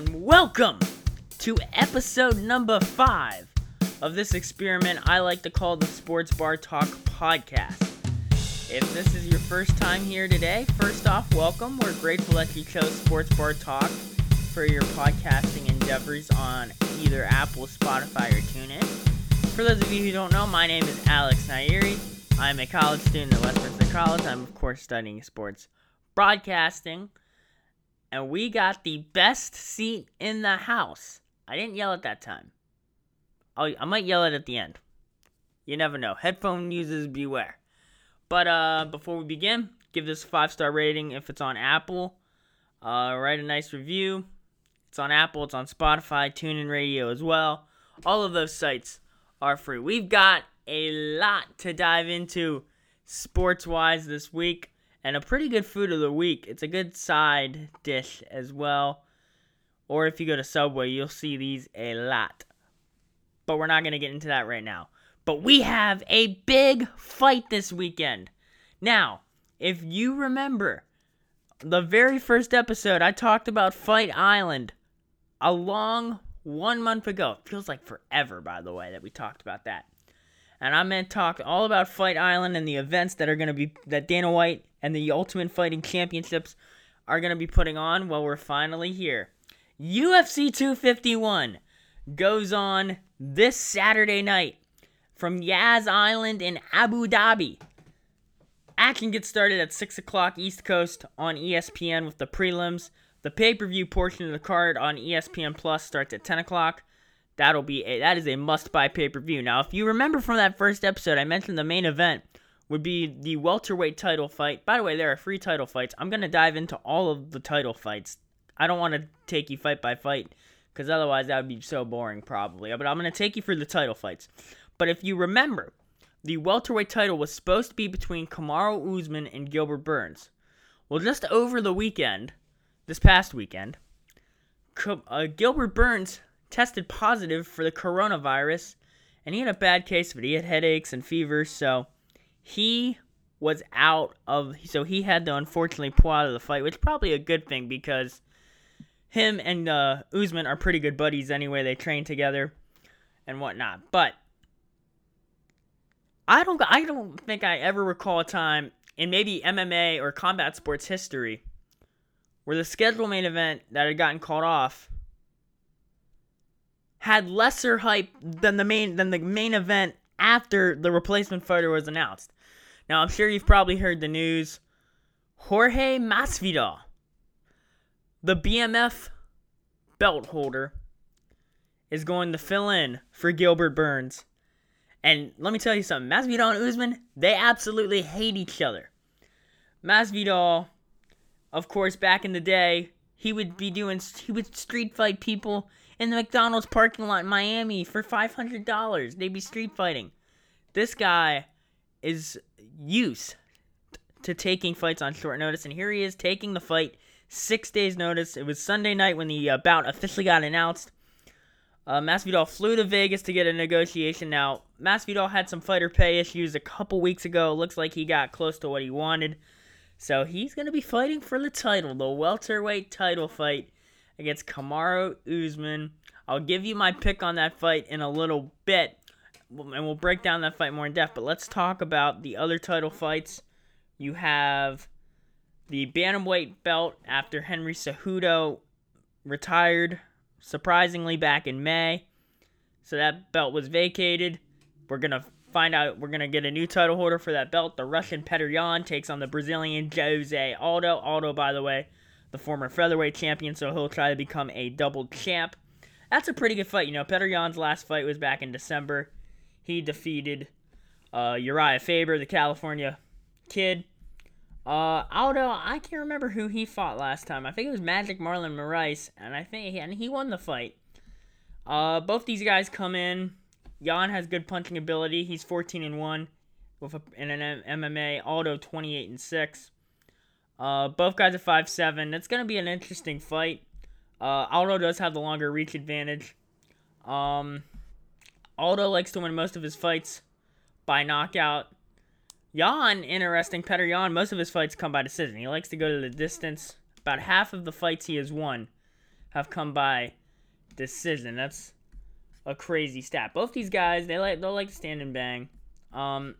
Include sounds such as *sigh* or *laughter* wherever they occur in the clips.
and welcome to episode number five of this experiment I like to call the Sports Bar Talk Podcast. If this is your first time here today, first off, welcome. We're grateful that you chose Sports Bar Talk for your podcasting endeavors on either Apple, Spotify, or TuneIn. For those of you who don't know, my name is Alex Nairi. I'm a college student at Westminster College. I'm, of course, studying sports broadcasting and we got the best seat in the house. I didn't yell at that time. I'll, I might yell it at the end. You never know. Headphone users beware. But uh, before we begin, give this a five star rating if it's on Apple. Uh, write a nice review. It's on Apple. It's on Spotify, TuneIn Radio as well. All of those sites are free. We've got a lot to dive into sports wise this week and a pretty good food of the week. It's a good side dish as well. Or if you go to Subway, you'll see these a lot. But we're not going to get into that right now. But we have a big fight this weekend. Now, if you remember the very first episode, I talked about Fight Island a long one month ago. It feels like forever, by the way, that we talked about that. And I'm going to talk all about Fight Island and the events that are going to be that Dana White and the Ultimate Fighting Championships are going to be putting on while we're finally here. UFC 251 goes on this Saturday night from Yas Island in Abu Dhabi. Action gets started at 6 o'clock East Coast on ESPN with the prelims. The pay per view portion of the card on ESPN Plus starts at 10 o'clock. That'll be a, that is a must buy pay per view. Now, if you remember from that first episode, I mentioned the main event would be the welterweight title fight. By the way, there are free title fights. I'm going to dive into all of the title fights. I don't want to take you fight by fight because otherwise that would be so boring, probably. But I'm going to take you through the title fights. But if you remember, the welterweight title was supposed to be between Kamaru Usman and Gilbert Burns. Well, just over the weekend, this past weekend, uh, Gilbert Burns tested positive for the coronavirus, and he had a bad case of it. He had headaches and fevers, so he was out of so he had to unfortunately pull out of the fight, which probably a good thing because him and uh, Usman are pretty good buddies anyway. They train together and whatnot. But I don't I don't think I ever recall a time in maybe MMA or combat sports history where the scheduled main event that had gotten called off had lesser hype than the main than the main event after the replacement fighter was announced. Now, I'm sure you've probably heard the news. Jorge Masvidal, the BMF belt holder, is going to fill in for Gilbert Burns. And let me tell you something Masvidal and Usman, they absolutely hate each other. Masvidal, of course, back in the day, he would be doing, he would street fight people in the McDonald's parking lot in Miami for $500. They'd be street fighting. This guy is used to taking fights on short notice, and here he is taking the fight six days' notice. It was Sunday night when the uh, bout officially got announced. Uh, Masvidal flew to Vegas to get a negotiation. Now, Masvidal had some fighter pay issues a couple weeks ago. Looks like he got close to what he wanted. So he's going to be fighting for the title, the welterweight title fight against Kamaru Usman. I'll give you my pick on that fight in a little bit, and we'll break down that fight more in depth. But let's talk about the other title fights. You have the bantamweight belt after Henry Cejudo retired, surprisingly back in May. So that belt was vacated. We're gonna find out. We're gonna get a new title holder for that belt. The Russian Petr Yan takes on the Brazilian Jose Aldo. Aldo, by the way, the former featherweight champion, so he'll try to become a double champ. That's a pretty good fight. You know, Petr Yan's last fight was back in December. He defeated uh, Urijah Faber, the California kid. Uh, Aldo, I can't remember who he fought last time. I think it was Magic Marlon Moraes, and I think and he won the fight. Uh, both these guys come in. Yan has good punching ability. He's 14 and one with a, in an MMA. Aldo 28 and six. Uh, both guys are five seven. It's gonna be an interesting fight. Uh, Aldo does have the longer reach advantage. Um, Aldo likes to win most of his fights by knockout. Yan, interesting. Petr Yan, most of his fights come by decision. He likes to go to the distance. About half of the fights he has won have come by decision. That's a crazy stat. Both these guys, they like they like to stand and bang. Um,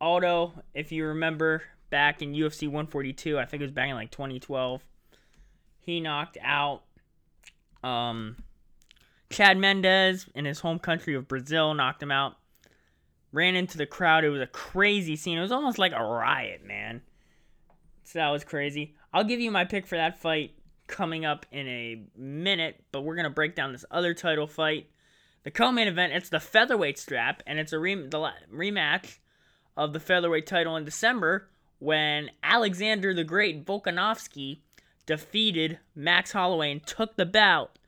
Aldo, if you remember back in UFC 142, I think it was back in like 2012, he knocked out um, Chad Mendes in his home country of Brazil, knocked him out. Ran into the crowd. It was a crazy scene. It was almost like a riot, man. So that was crazy. I'll give you my pick for that fight coming up in a minute, but we're going to break down this other title fight. The co-main event, it's the featherweight strap, and it's a re- rematch of the featherweight title in December when Alexander the Great Volkanovski defeated Max Holloway and took the bout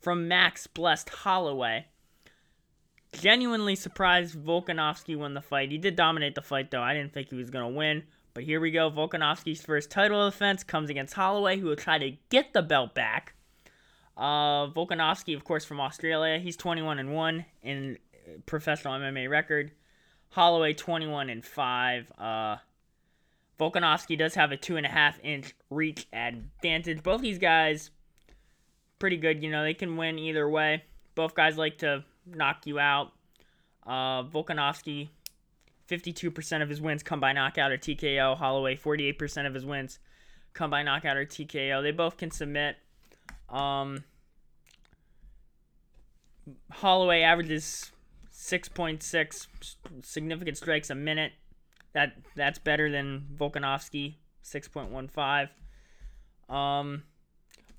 from Max Blessed Holloway. Genuinely surprised Volkanovski won the fight. He did dominate the fight, though. I didn't think he was going to win. But here we go. Volkanovski's first title defense comes against Holloway, who will try to get the belt back. Uh, Volkanovski, of course, from Australia. He's 21 and 1 in professional MMA record. Holloway 21 and 5. Uh, Volkanovski does have a two and a half inch reach advantage. Both these guys, pretty good. You know, they can win either way. Both guys like to knock you out. Uh, Volkanovski, 52% of his wins come by knockout or TKO. Holloway, 48% of his wins come by knockout or TKO. They both can submit. Um, Holloway averages 6.6 significant strikes a minute. That that's better than Volkanovski, 6.15. Um,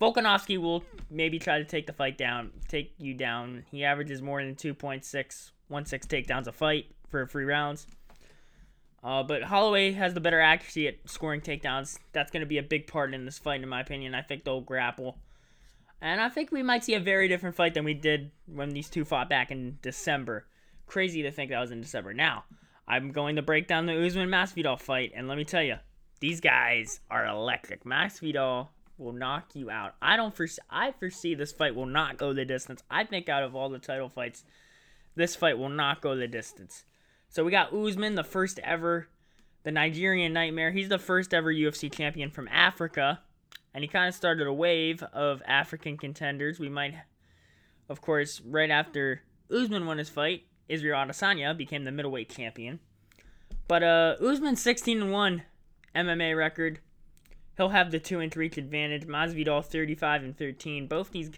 Volkanovski will maybe try to take the fight down, take you down. He averages more than 2.6, 1.6 takedowns a fight for three rounds. Uh, but Holloway has the better accuracy at scoring takedowns. That's going to be a big part in this fight, in my opinion. I think they'll grapple. And I think we might see a very different fight than we did when these two fought back in December. Crazy to think that was in December. Now, I'm going to break down the Usman Masvidal fight, and let me tell you, these guys are electric. Masvidal will knock you out. I don't foresee. I foresee this fight will not go the distance. I think out of all the title fights, this fight will not go the distance. So we got Usman, the first ever, the Nigerian Nightmare. He's the first ever UFC champion from Africa, and he kind of started a wave of African contenders. We might, of course, right after Usman won his fight, Israel Adesanya became the middleweight champion. But uh, Usman 16 and 1 MMA record. He'll have the two inch reach advantage. Masvidal 35 and 13. Both these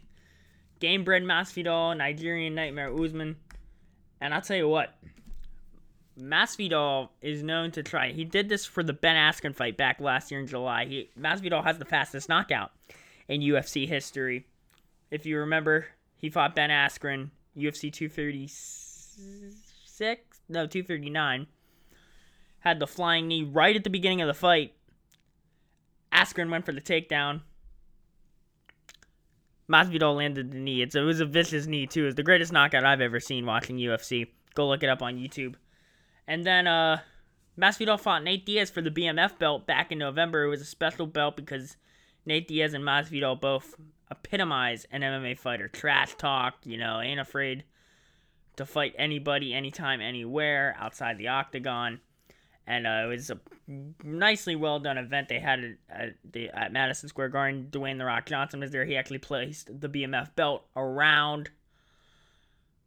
Gamebred Masvidal, Nigerian Nightmare Usman. And I'll tell you what, Masvidal is known to try. He did this for the Ben Askren fight back last year in July. He Masvidal has the fastest knockout in UFC history. If you remember, he fought Ben Askren, UFC 236 six, no, 239. Had the flying knee right at the beginning of the fight. Askren went for the takedown. Masvidal landed the knee. It's, it was a vicious knee, too. It's the greatest knockout I've ever seen watching UFC. Go look it up on YouTube. And then uh, Masvidal fought Nate Diaz for the BMF belt back in November. It was a special belt because Nate Diaz and Masvidal both epitomize an MMA fighter. Trash talk, you know, ain't afraid to fight anybody, anytime, anywhere outside the octagon. And uh, it was a nicely well done event they had at, the, at Madison Square Garden. Dwayne The Rock Johnson was there. He actually placed the BMF belt around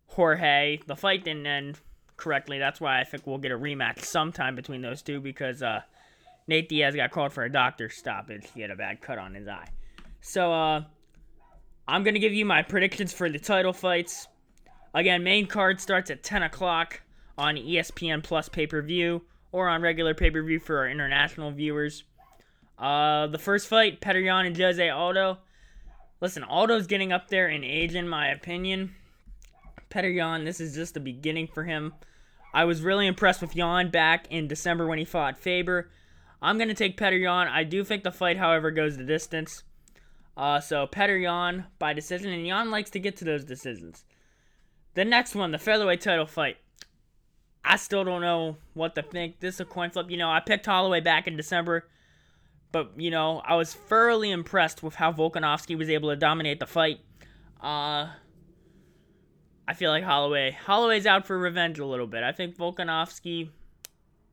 Jorge. The fight didn't end correctly. That's why I think we'll get a rematch sometime between those two because uh, Nate Diaz got called for a doctor's stoppage. He had a bad cut on his eye. So uh, I'm going to give you my predictions for the title fights. Again, main card starts at 10 o'clock on ESPN Plus pay per view or on regular pay per view for our international viewers. Uh, the first fight, Petr Yan and Jose Aldo. Listen, Aldo's getting up there in age, in my opinion. Petr Yan, this is just the beginning for him. I was really impressed with Yan back in December when he fought Faber. I'm going to take Petr Yan. I do think the fight, however, goes the distance. Uh, so Petr Yan by decision, and Yan likes to get to those decisions. The next one, the featherweight title fight. I still don't know what to think. This is a coin flip. You know, I picked Holloway back in December, but you know, I was thoroughly impressed with how Volkanovski was able to dominate the fight. Uh, I feel like Holloway, Holloway's out for revenge a little bit. I think Volkanovski,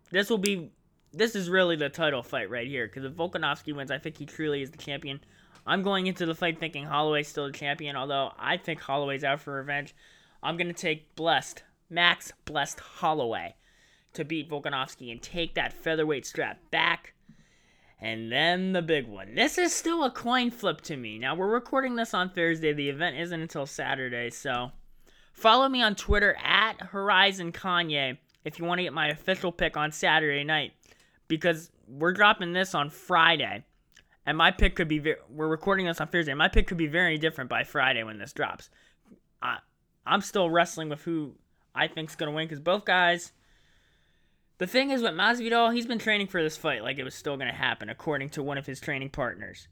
this will be this is really the title fight right here. Because if Volkanovski wins, I think he truly is the champion. I'm going into the fight thinking Holloway's still the champion, although I think Holloway's out for revenge. I'm going to take Blessed, Max Blessed Holloway, to beat Volkanovski and take that featherweight strap back. And then the big one. This is still a coin flip to me. Now, we're recording this on Thursday. The event isn't until Saturday, so follow me on Twitter at Horizon Kanye if you want to get my official pick on Saturday night because we're dropping this on Friday. And my pick could be, we're recording this on Thursday. My pick could be very different by Friday when this drops. I, I'm still wrestling with who I think's going to win because both guys. The thing is with Masvidal, he's been training for this fight like it was still going to happen, according to one of his training partners.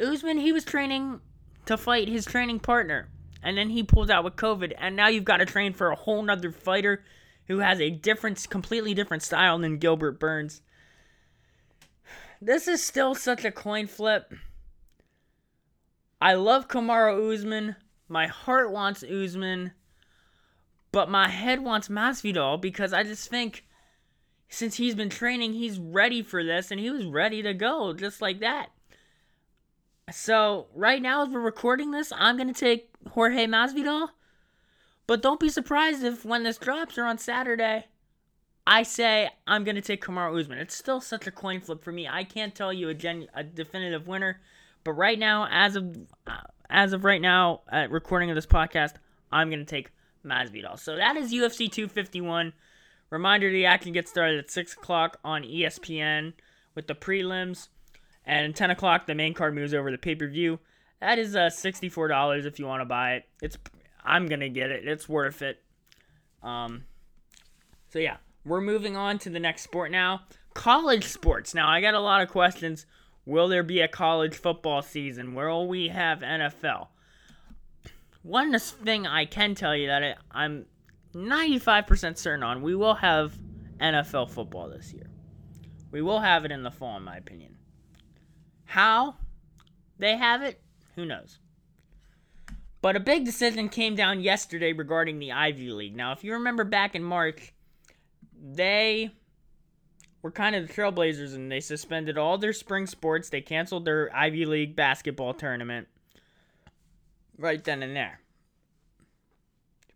Usman, he was training to fight his training partner, and then he pulled out with COVID, and now you've got to train for a whole nother fighter who has a different, completely different style than Gilbert Burns. This is still such a coin flip. I love Kamaru Usman. My heart wants Usman, but my head wants Masvidal because I just think since he's been training, he's ready for this and he was ready to go just like that. So, right now, as we're recording this, I'm going to take Jorge Masvidal. But don't be surprised if when this drops or on Saturday, I say I'm going to take Kamaru Usman. It's still such a coin flip for me. I can't tell you a, gen- a definitive winner. But right now, as of uh, as of right now, at recording of this podcast, I'm going to take Masvidal. So that is UFC 251. Reminder the action gets started at 6 o'clock on ESPN with the prelims. And 10 o'clock, the main card moves over to pay per view. That is uh, $64 if you want to buy it. It's I'm going to get it. It's worth it. Um, so, yeah, we're moving on to the next sport now college sports. Now, I got a lot of questions. Will there be a college football season? Will we have NFL? One thing I can tell you that I'm 95% certain on, we will have NFL football this year. We will have it in the fall, in my opinion. How they have it, who knows? But a big decision came down yesterday regarding the Ivy League. Now, if you remember back in March, they were kind of the trailblazers and they suspended all their spring sports. They canceled their Ivy League basketball tournament right then and there.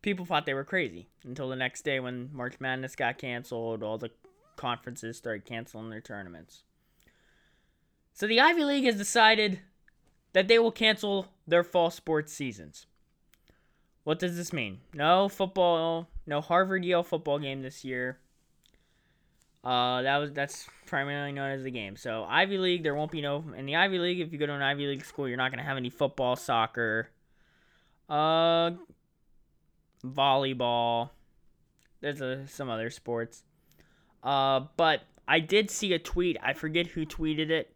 People thought they were crazy until the next day when March Madness got canceled, all the conferences started canceling their tournaments. So the Ivy League has decided that they will cancel their fall sports seasons. What does this mean? No football, no Harvard Yale football game this year. Uh, that was that's primarily known as the game. So Ivy League, there won't be no in the Ivy League. If you go to an Ivy League school, you're not gonna have any football, soccer, uh, volleyball. There's a, some other sports. Uh, but I did see a tweet. I forget who tweeted it.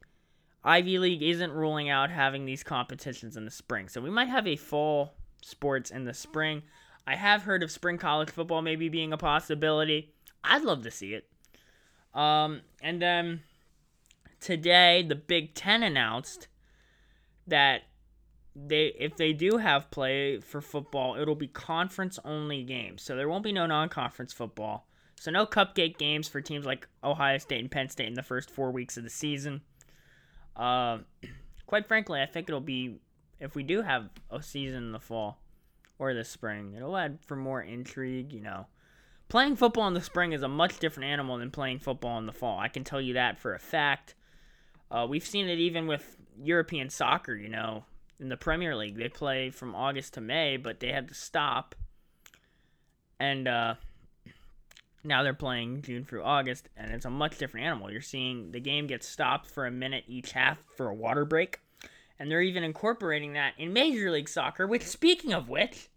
Ivy League isn't ruling out having these competitions in the spring, so we might have a fall sports in the spring. I have heard of spring college football maybe being a possibility. I'd love to see it. Um, and then today, the Big Ten announced that they if they do have play for football, it'll be conference only games. So there won't be no non-conference football. So no cupcake games for teams like Ohio State and Penn State in the first four weeks of the season. Uh, quite frankly, I think it'll be if we do have a season in the fall or the spring, it'll add for more intrigue. You know, playing football in the spring is a much different animal than playing football in the fall. I can tell you that for a fact. Uh, we've seen it even with European soccer. You know, in the Premier League, they play from August to May, but they had to stop. And uh, now they're playing June through August, and it's a much different animal. You're seeing the game get stopped for a minute each half for a water break, and they're even incorporating that in Major League Soccer, which, speaking of which,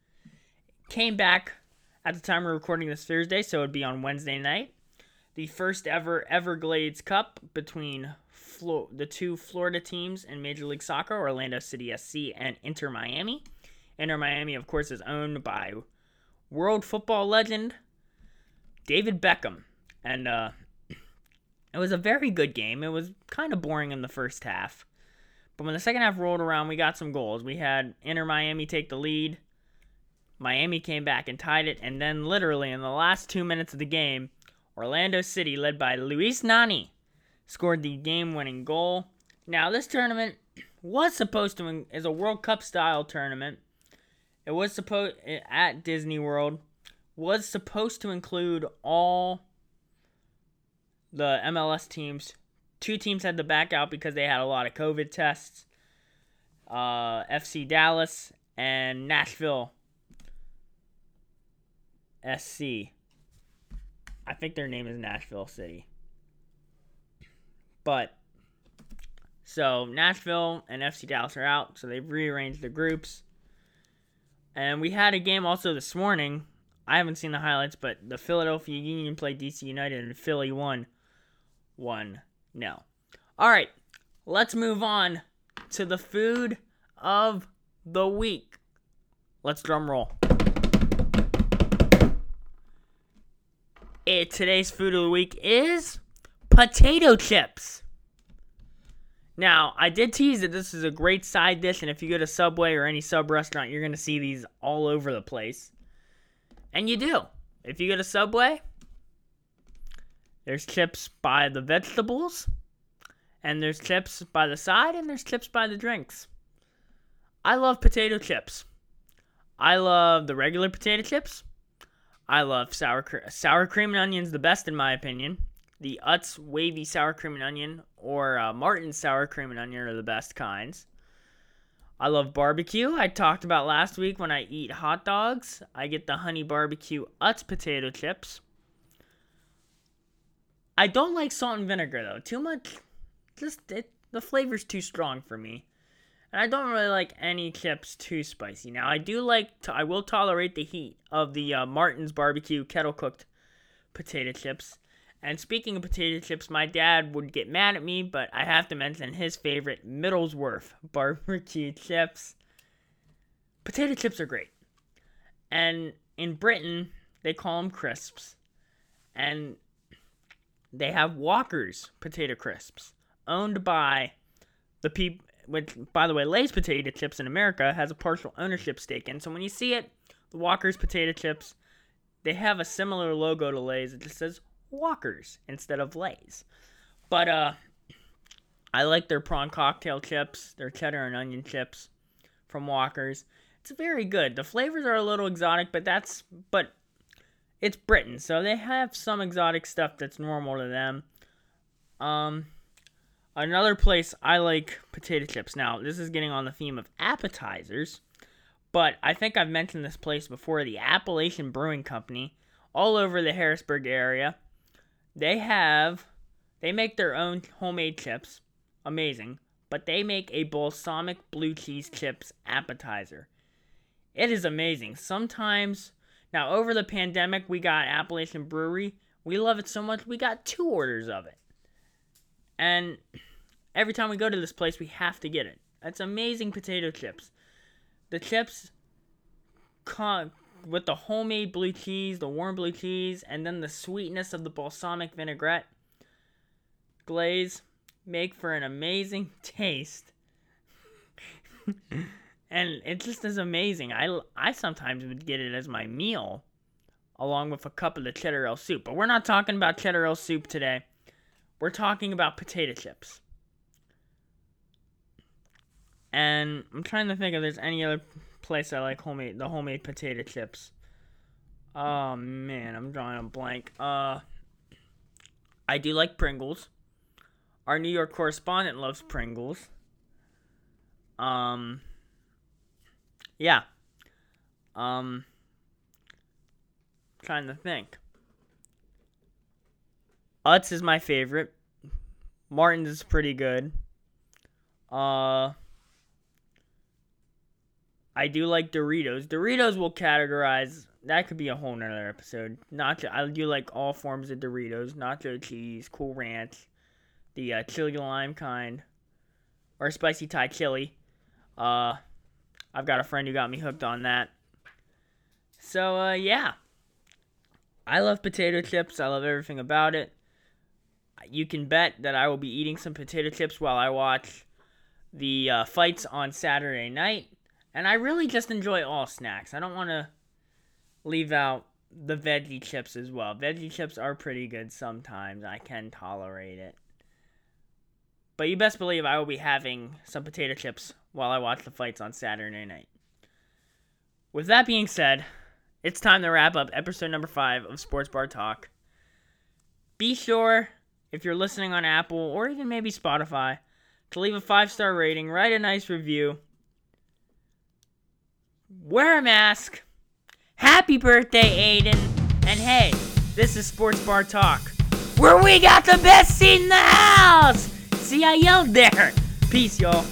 came back at the time we're recording this Thursday, so it'd be on Wednesday night. The first ever Everglades Cup between Flo- the two Florida teams in Major League Soccer, Orlando City SC and Inter Miami. Inter Miami, of course, is owned by world football legend David Beckham. And uh, it was a very good game. It was kind of boring in the first half. But when the second half rolled around, we got some goals. We had Inter Miami take the lead. Miami came back and tied it. And then, literally, in the last two minutes of the game, Orlando City, led by Luis Nani, scored the game-winning goal. Now, this tournament was supposed to is a World Cup style tournament. It was supposed at Disney World was supposed to include all the MLS teams. Two teams had to back out because they had a lot of COVID tests. Uh, FC Dallas and Nashville SC. I think their name is Nashville City. But so Nashville and FC Dallas are out, so they've rearranged the groups. And we had a game also this morning. I haven't seen the highlights, but the Philadelphia Union played DC United and Philly won 1 no. All right, let's move on to the food of the week. Let's drum roll. It, today's food of the week is potato chips. Now, I did tease that this is a great side dish, and if you go to Subway or any sub restaurant, you're going to see these all over the place. And you do. If you go to Subway, there's chips by the vegetables, and there's chips by the side, and there's chips by the drinks. I love potato chips. I love the regular potato chips. I love sour cr- sour cream and onions the best in my opinion. The Utz wavy sour cream and onion or uh, Martin's sour cream and onion are the best kinds. I love barbecue. I talked about last week when I eat hot dogs. I get the honey barbecue Utz potato chips. I don't like salt and vinegar though. Too much. Just it, the flavor's too strong for me. And I don't really like any chips too spicy. Now I do like to, I will tolerate the heat of the uh, Martin's barbecue kettle cooked potato chips. And speaking of potato chips, my dad would get mad at me, but I have to mention his favorite Middleswarth *laughs* barbecue chips. Potato chips are great. And in Britain, they call them crisps. And they have Walker's potato crisps, owned by the people which by the way, Lay's potato chips in America has a partial ownership stake in. So when you see it, the Walker's potato chips, they have a similar logo to Lay's. It just says Walker's instead of Lay's. But uh I like their prawn cocktail chips, their cheddar and onion chips from Walker's. It's very good. The flavors are a little exotic, but that's but it's Britain, so they have some exotic stuff that's normal to them. Um Another place I like potato chips. Now, this is getting on the theme of appetizers, but I think I've mentioned this place before the Appalachian Brewing Company, all over the Harrisburg area. They have, they make their own homemade chips. Amazing. But they make a balsamic blue cheese chips appetizer. It is amazing. Sometimes, now over the pandemic, we got Appalachian Brewery. We love it so much, we got two orders of it. And every time we go to this place, we have to get it. It's amazing potato chips. The chips con- with the homemade blue cheese, the warm blue cheese, and then the sweetness of the balsamic vinaigrette glaze make for an amazing taste. *laughs* and it just is amazing. I, I sometimes would get it as my meal along with a cup of the cheddar soup. But we're not talking about cheddar soup today. We're talking about potato chips. And I'm trying to think if there's any other place I like homemade the homemade potato chips. Oh man, I'm drawing a blank. Uh I do like Pringles. Our New York correspondent loves Pringles. Um yeah. Um trying to think. Utz is my favorite. Martin's is pretty good. Uh I do like Doritos. Doritos will categorize that could be a whole nother episode. Nacho I do like all forms of Doritos, nacho cheese, cool ranch, the uh, chili lime kind, or spicy Thai chili. Uh I've got a friend who got me hooked on that. So uh yeah. I love potato chips. I love everything about it you can bet that I will be eating some potato chips while I watch the uh, fights on Saturday night. And I really just enjoy all snacks. I don't want to leave out the veggie chips as well. Veggie chips are pretty good sometimes. I can tolerate it. But you best believe I will be having some potato chips while I watch the fights on Saturday night. With that being said, it's time to wrap up episode number five of Sports Bar Talk. Be sure, if you're listening on Apple or even maybe Spotify, to leave a five star rating, write a nice review, wear a mask. Happy birthday, Aiden! And hey, this is Sports Bar Talk, where we got the best seat in the house! See, I yelled there. Peace, y'all.